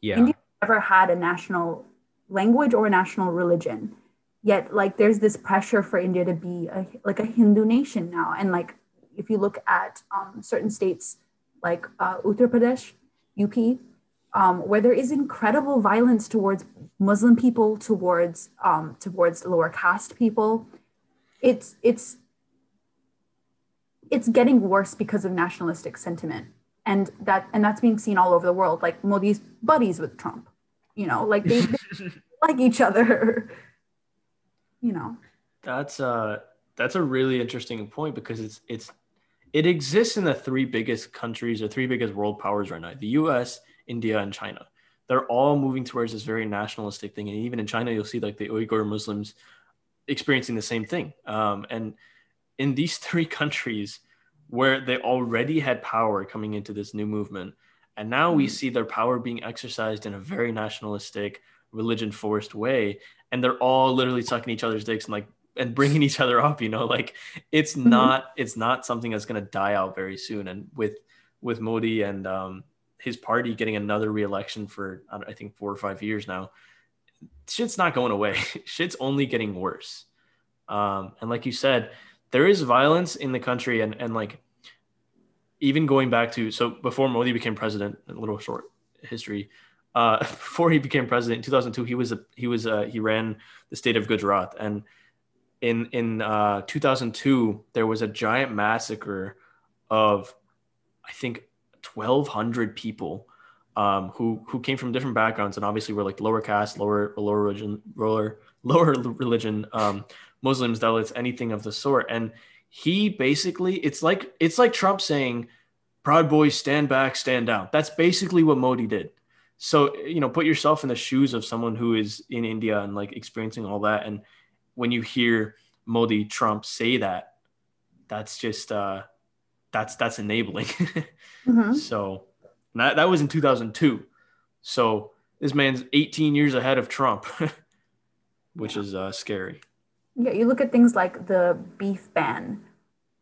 Yeah. India never had a national language or a national religion. Yet, like, there's this pressure for India to be a, like a Hindu nation now. And like, if you look at um, certain states like uh, Uttar Pradesh, UP, um, where there is incredible violence towards Muslim people, towards um, towards lower caste people, it's it's it's getting worse because of nationalistic sentiment and that and that's being seen all over the world like modi's buddies with trump you know like they, they like each other you know That's uh that's a really interesting point because it's it's it exists in the three biggest countries or three biggest world powers right now the US, India, and China. They're all moving towards this very nationalistic thing. And even in China, you'll see like the Uyghur Muslims experiencing the same thing. Um, and in these three countries where they already had power coming into this new movement, and now we Mhm. see their power being exercised in a very nationalistic, religion forced way, and they're all literally sucking each other's dicks and like and bringing each other up. You know, like it's Mhm. not it's not something that's gonna die out very soon. And with with Modi and um, his party getting another reelection for I think four or five years now, shit's not going away. shit's only getting worse. Um, and like you said, there is violence in the country, and and like even going back to so before Modi became president, a little short history. Uh, before he became president in 2002, he was a, he was uh he ran the state of Gujarat, and in in uh, 2002 there was a giant massacre of I think 1,200 people um, who who came from different backgrounds and obviously were like lower caste, lower lower religion, lower lower religion, um, Muslims, Dalits, anything of the sort. And he basically, it's like it's like Trump saying, Proud Boys, stand back, stand down. That's basically what Modi did. So, you know, put yourself in the shoes of someone who is in India and like experiencing all that. And when you hear Modi, Trump say that, that's just, uh, that's, that's enabling. Mhm. So that, that was in 2002. So this man's 18 years ahead of Trump, which is uh, scary. Yeah, you look at things like the beef ban,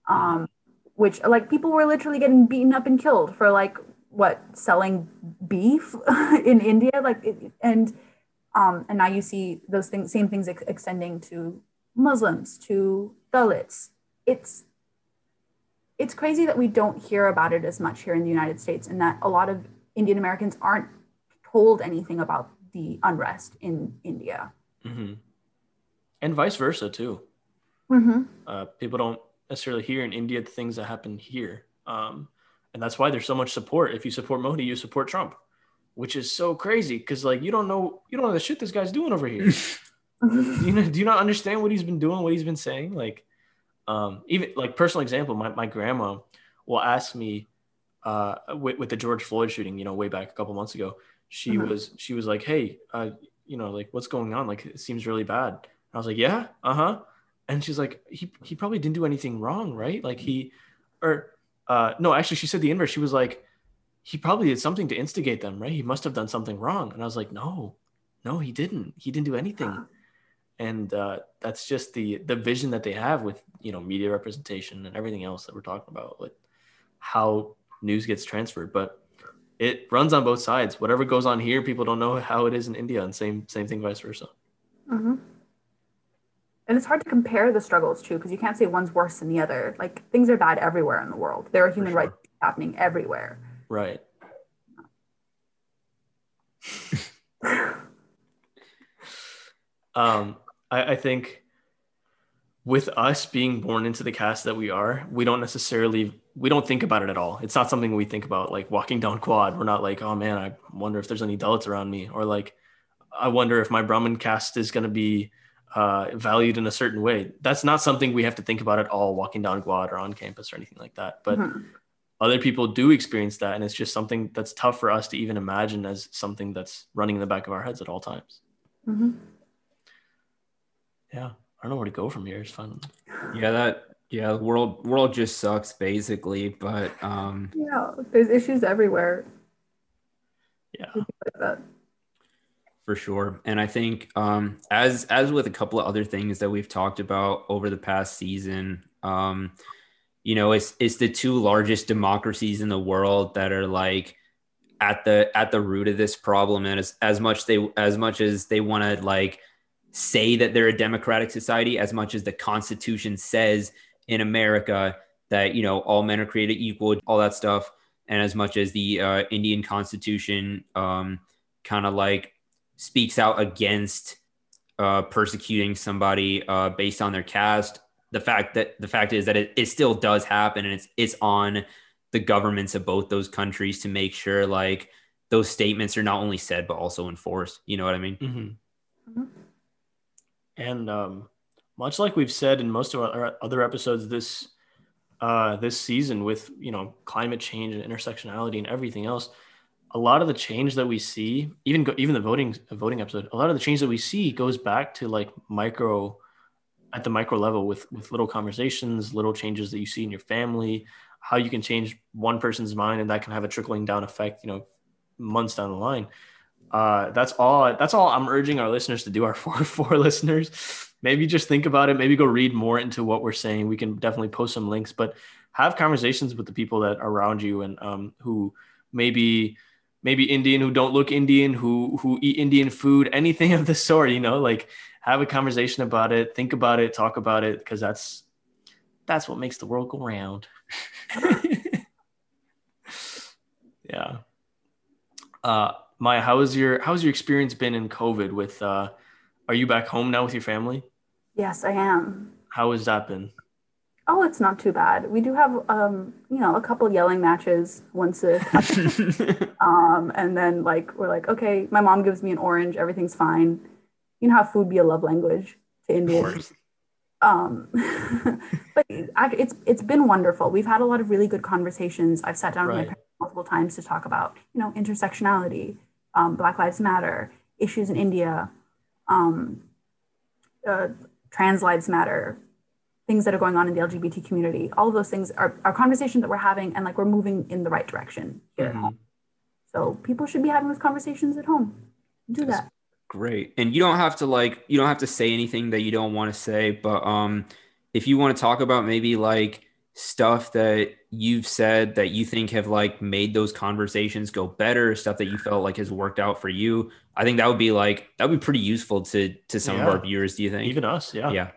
um, which like people were literally getting beaten up and killed for like what selling beef in India, like and um, and now you see those things, same things ex- extending to Muslims, to Dalits. It's it's crazy that we don't hear about it as much here in the United States, and that a lot of Indian Americans aren't told anything about the unrest in India. hmm And vice versa, too. Mm-hmm. Uh, people don't necessarily hear in India the things that happen here. Um, and that's why there's so much support. If you support Modi, you support Trump, which is so crazy because like you don't know you don't know the shit this guy's doing over here. do you know, do you not understand what he's been doing, what he's been saying? Like, um, even like personal example, my, my grandma will ask me uh, with, with the George Floyd shooting, you know, way back a couple months ago, she Mhm. was, she was like, Hey, uh, you know, like what's going on? Like, it seems really bad. I was like, yeah, uh-huh. And she's like, he, he probably didn't do anything wrong, right? Like he, or uh, no, actually she said the inverse. She was like, he probably did something to instigate them, right? He must have done something wrong. And I was like, no, no, he didn't. He didn't do anything and uh, that's just the the vision that they have with you know media representation and everything else that we're talking about with how news gets transferred but it runs on both sides whatever goes on here people don't know how it is in india and same same thing vice versa hmm And it's hard to compare the struggles too, because you can't say one's worse than the other. Like things are bad everywhere in the world. There are human sure. rights happening everywhere. right um I, I think with us being born into the caste that we are we don't necessarily we don't think about it at all. It's not something we think about like walking down quad. We're not like oh man i wonder if there's any Dalits around me. Or like i wonder if my brahmin caste is going to be uh, valued in a certain way. That's not something we have to think about at all walking down quad or on campus or anything like that. But Mhm. other people do experience that and it's just something that's tough for us to even imagine as something that's running in the back of our heads at all times. Mhm. Yeah i don't know where to go from here it's fun Yeah, that yeah, the world world just sucks basically, but um Yeah, there's issues everywhere. yeah Like that. for sure. And I think um as as with a couple of other things that we've talked about over the past season, um you know, it's it's the two largest democracies in the world that are like at the at the root of this problem and as as much they as much as they want to like say that they're a democratic society as much as the constitution says in america that you know all men are created equal all that stuff and as much as the uh, indian constitution um, kind of like speaks out against uh, persecuting somebody uh, based on their caste the fact that the fact is that it, it still does happen and it's it's on the governments of both those countries to make sure like those statements are not only said but also enforced. You know what i mean? Hmm Mhm. And um, much like we've said in most of our other episodes this uh, this season, with you know climate change and intersectionality and everything else, a lot of the change that we see, even go, even the voting voting episode, a lot of the change that we see goes back to like micro at the micro level with with little conversations, little changes that you see in your family, how you can change one person's mind, and that can have a trickling down effect, you know, months down the line uh, that's all that's all i'm urging our listeners to do our four four listeners. Maybe just think about it maybe go read more into what we're saying. We can definitely post some links but have conversations with the people that are around you and um, who maybe maybe indian who don't look indian who who eat indian food anything of the sort you know like have a conversation about it think about it talk about it because that's that's what makes the world go round. Yeah. Uh Maya, how has your how's your experience been in COVID? With uh, are you back home now with your family? Yes, I am. How has that been? Oh, it's not too bad. We do have, um, you know, a couple yelling matches once a, um, and then like we're like, okay, my mom gives me an orange, everything's fine. You know how food be a love language to Indians. um, but it's it's been wonderful. We've had a lot of really good conversations. I've sat down with my parents multiple times to talk about you know intersectionality, um, Black Lives Matter, issues in India, um, uh, trans lives matter, things that are going on in the LGBT community. All of those things are, are conversations that we're having, and like we're moving in the right direction here at Mhm. home. So people should be having those conversations at home. Do Yes. that. Great. And you don't have to like you don't have to say anything that you don't want to say, but um if you want to talk about maybe like stuff that you've said that you think have like made those conversations go better, stuff that you felt like has worked out for you, I think that would be like that would be pretty useful to to some of our viewers, do you think? Even us, yeah. yeah.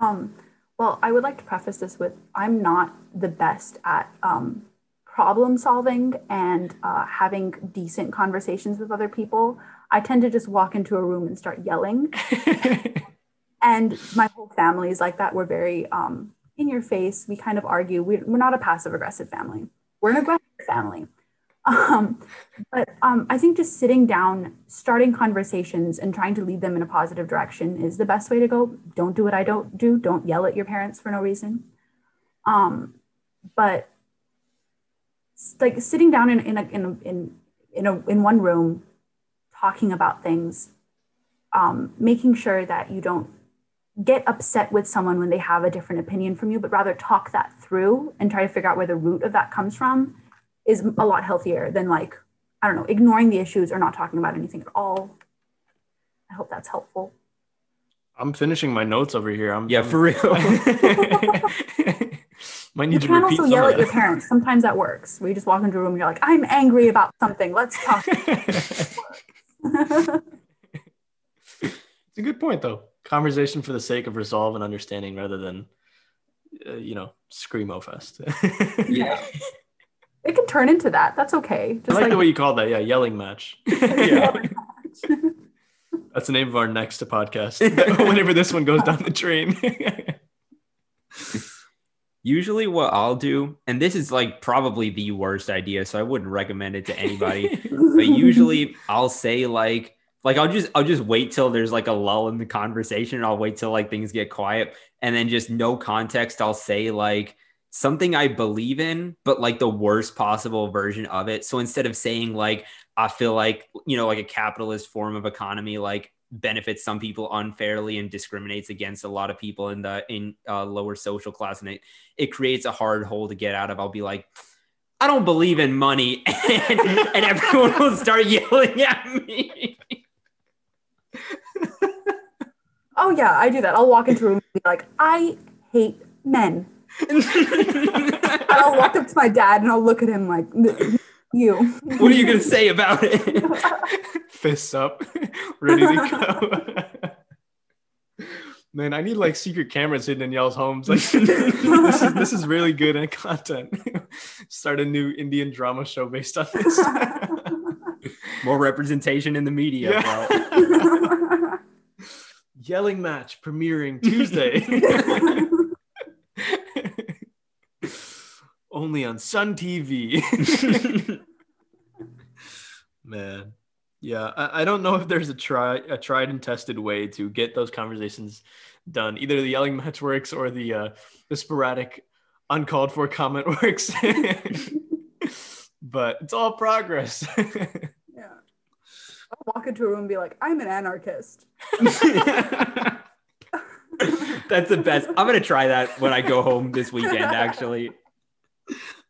Um, well, I would like to preface this with I'm not the best at um, problem solving and uh, having decent conversations with other people. I tend to just walk into a room and start yelling. And my whole family is like that. We're very um, in your face. We kind of argue. We, we're not a passive aggressive family, we're an aggressive family. Um, but um, I think just sitting down, starting conversations, and trying to lead them in a positive direction is the best way to go. Don't do what I don't do. Don't yell at your parents for no reason. Um, but like sitting down in in a, in a, in in, a, in one room, talking about things, um, making sure that you don't get upset with someone when they have a different opinion from you, but rather talk that through and try to figure out where the root of that comes from is a lot healthier than like, I don't know, ignoring the issues or not talking about anything at all. I hope that's helpful. I'm finishing my notes over here. I'm Yeah, I'm- for real. Might You need to can repeat also yell at your parents. Sometimes that works. Where you just walk into a room and you're like, I'm angry about something. Let's talk. It's a good point, though. Conversation for the sake of resolve and understanding rather than, uh, you know, screamo fest. Yeah. it can turn into that. That's okay. I Just like, like, the way you called that. Yeah, yelling match. Yeah. That's the name of our next podcast. Whenever this one goes down the drain. Usually, what I'll do, and this is like probably the worst idea, so I wouldn't recommend it to anybody. but usually, I'll say like, like I'll just I'll just wait till there's like a lull in the conversation, I'll wait till like things get quiet, and then just no context, I'll say like something I believe in, but like the worst possible version of it. So instead of saying like I feel like you know like a capitalist form of economy like benefits some people unfairly and discriminates against a lot of people in the in uh, lower social class and it it creates a hard hole to get out of. I'll be like i don't believe in money and, and everyone will start yelling at me oh, yeah, I do that. I'll walk into a room and be like, I hate men. And I'll walk up to my dad and I'll look at him like, you. what are you going to say about it Fists up, ready to go. Man, I need like secret cameras hidden in y'all's homes. Like this is this is really good in content. Start a new Indian drama show based on this. more representation in the media. Yeah. Yelling match premiering Tuesday. Only on Sun TV. Man. Yeah, I, I don't know if there's a try a tried and tested way to get those conversations done. Either the yelling match works or the uh, the sporadic uncalled for comment works. but it's all progress. Yeah. I'll walk into a room and be like, I'm an anarchist. that's the best i'm going to try that when i go home this weekend actually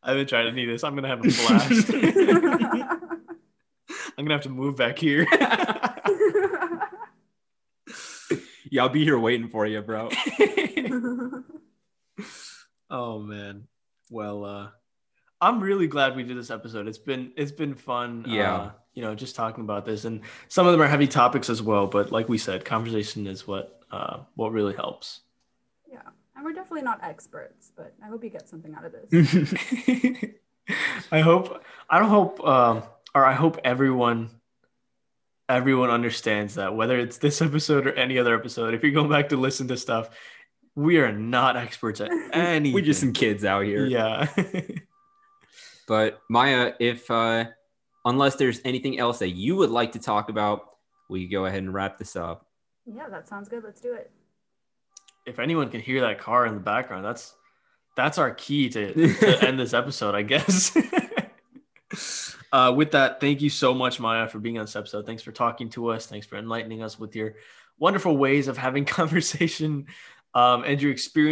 I've been trying to do this. I'm gonna have a blast. I'm gonna have to move back here. yeah i'll be here waiting for you bro oh man. Well, uh I'm really glad we did this episode. It's been it's been fun. Yeah. Uh, you know, just talking about this, and some of them are heavy topics as well. But like we said, conversation is what uh, what really helps. yeah. And we're definitely not experts, but I hope you get something out of this. I hope I don't hope um or I hope everyone everyone understands that whether it's this episode or any other episode if you're going back to listen to stuff we are not experts at any we're just some kids out here yeah But Maya, if uh, unless there's anything else that you would like to talk about, we can go ahead and wrap this up. yeah, that sounds good. Let's do it. if anyone can hear that car in the background, that's that's our key to, to end this episode, I guess. uh, with that, thank you so much, Maya, for being on this episode. Thanks for talking to us. Thanks for enlightening us with your wonderful ways of having conversation um, and your experience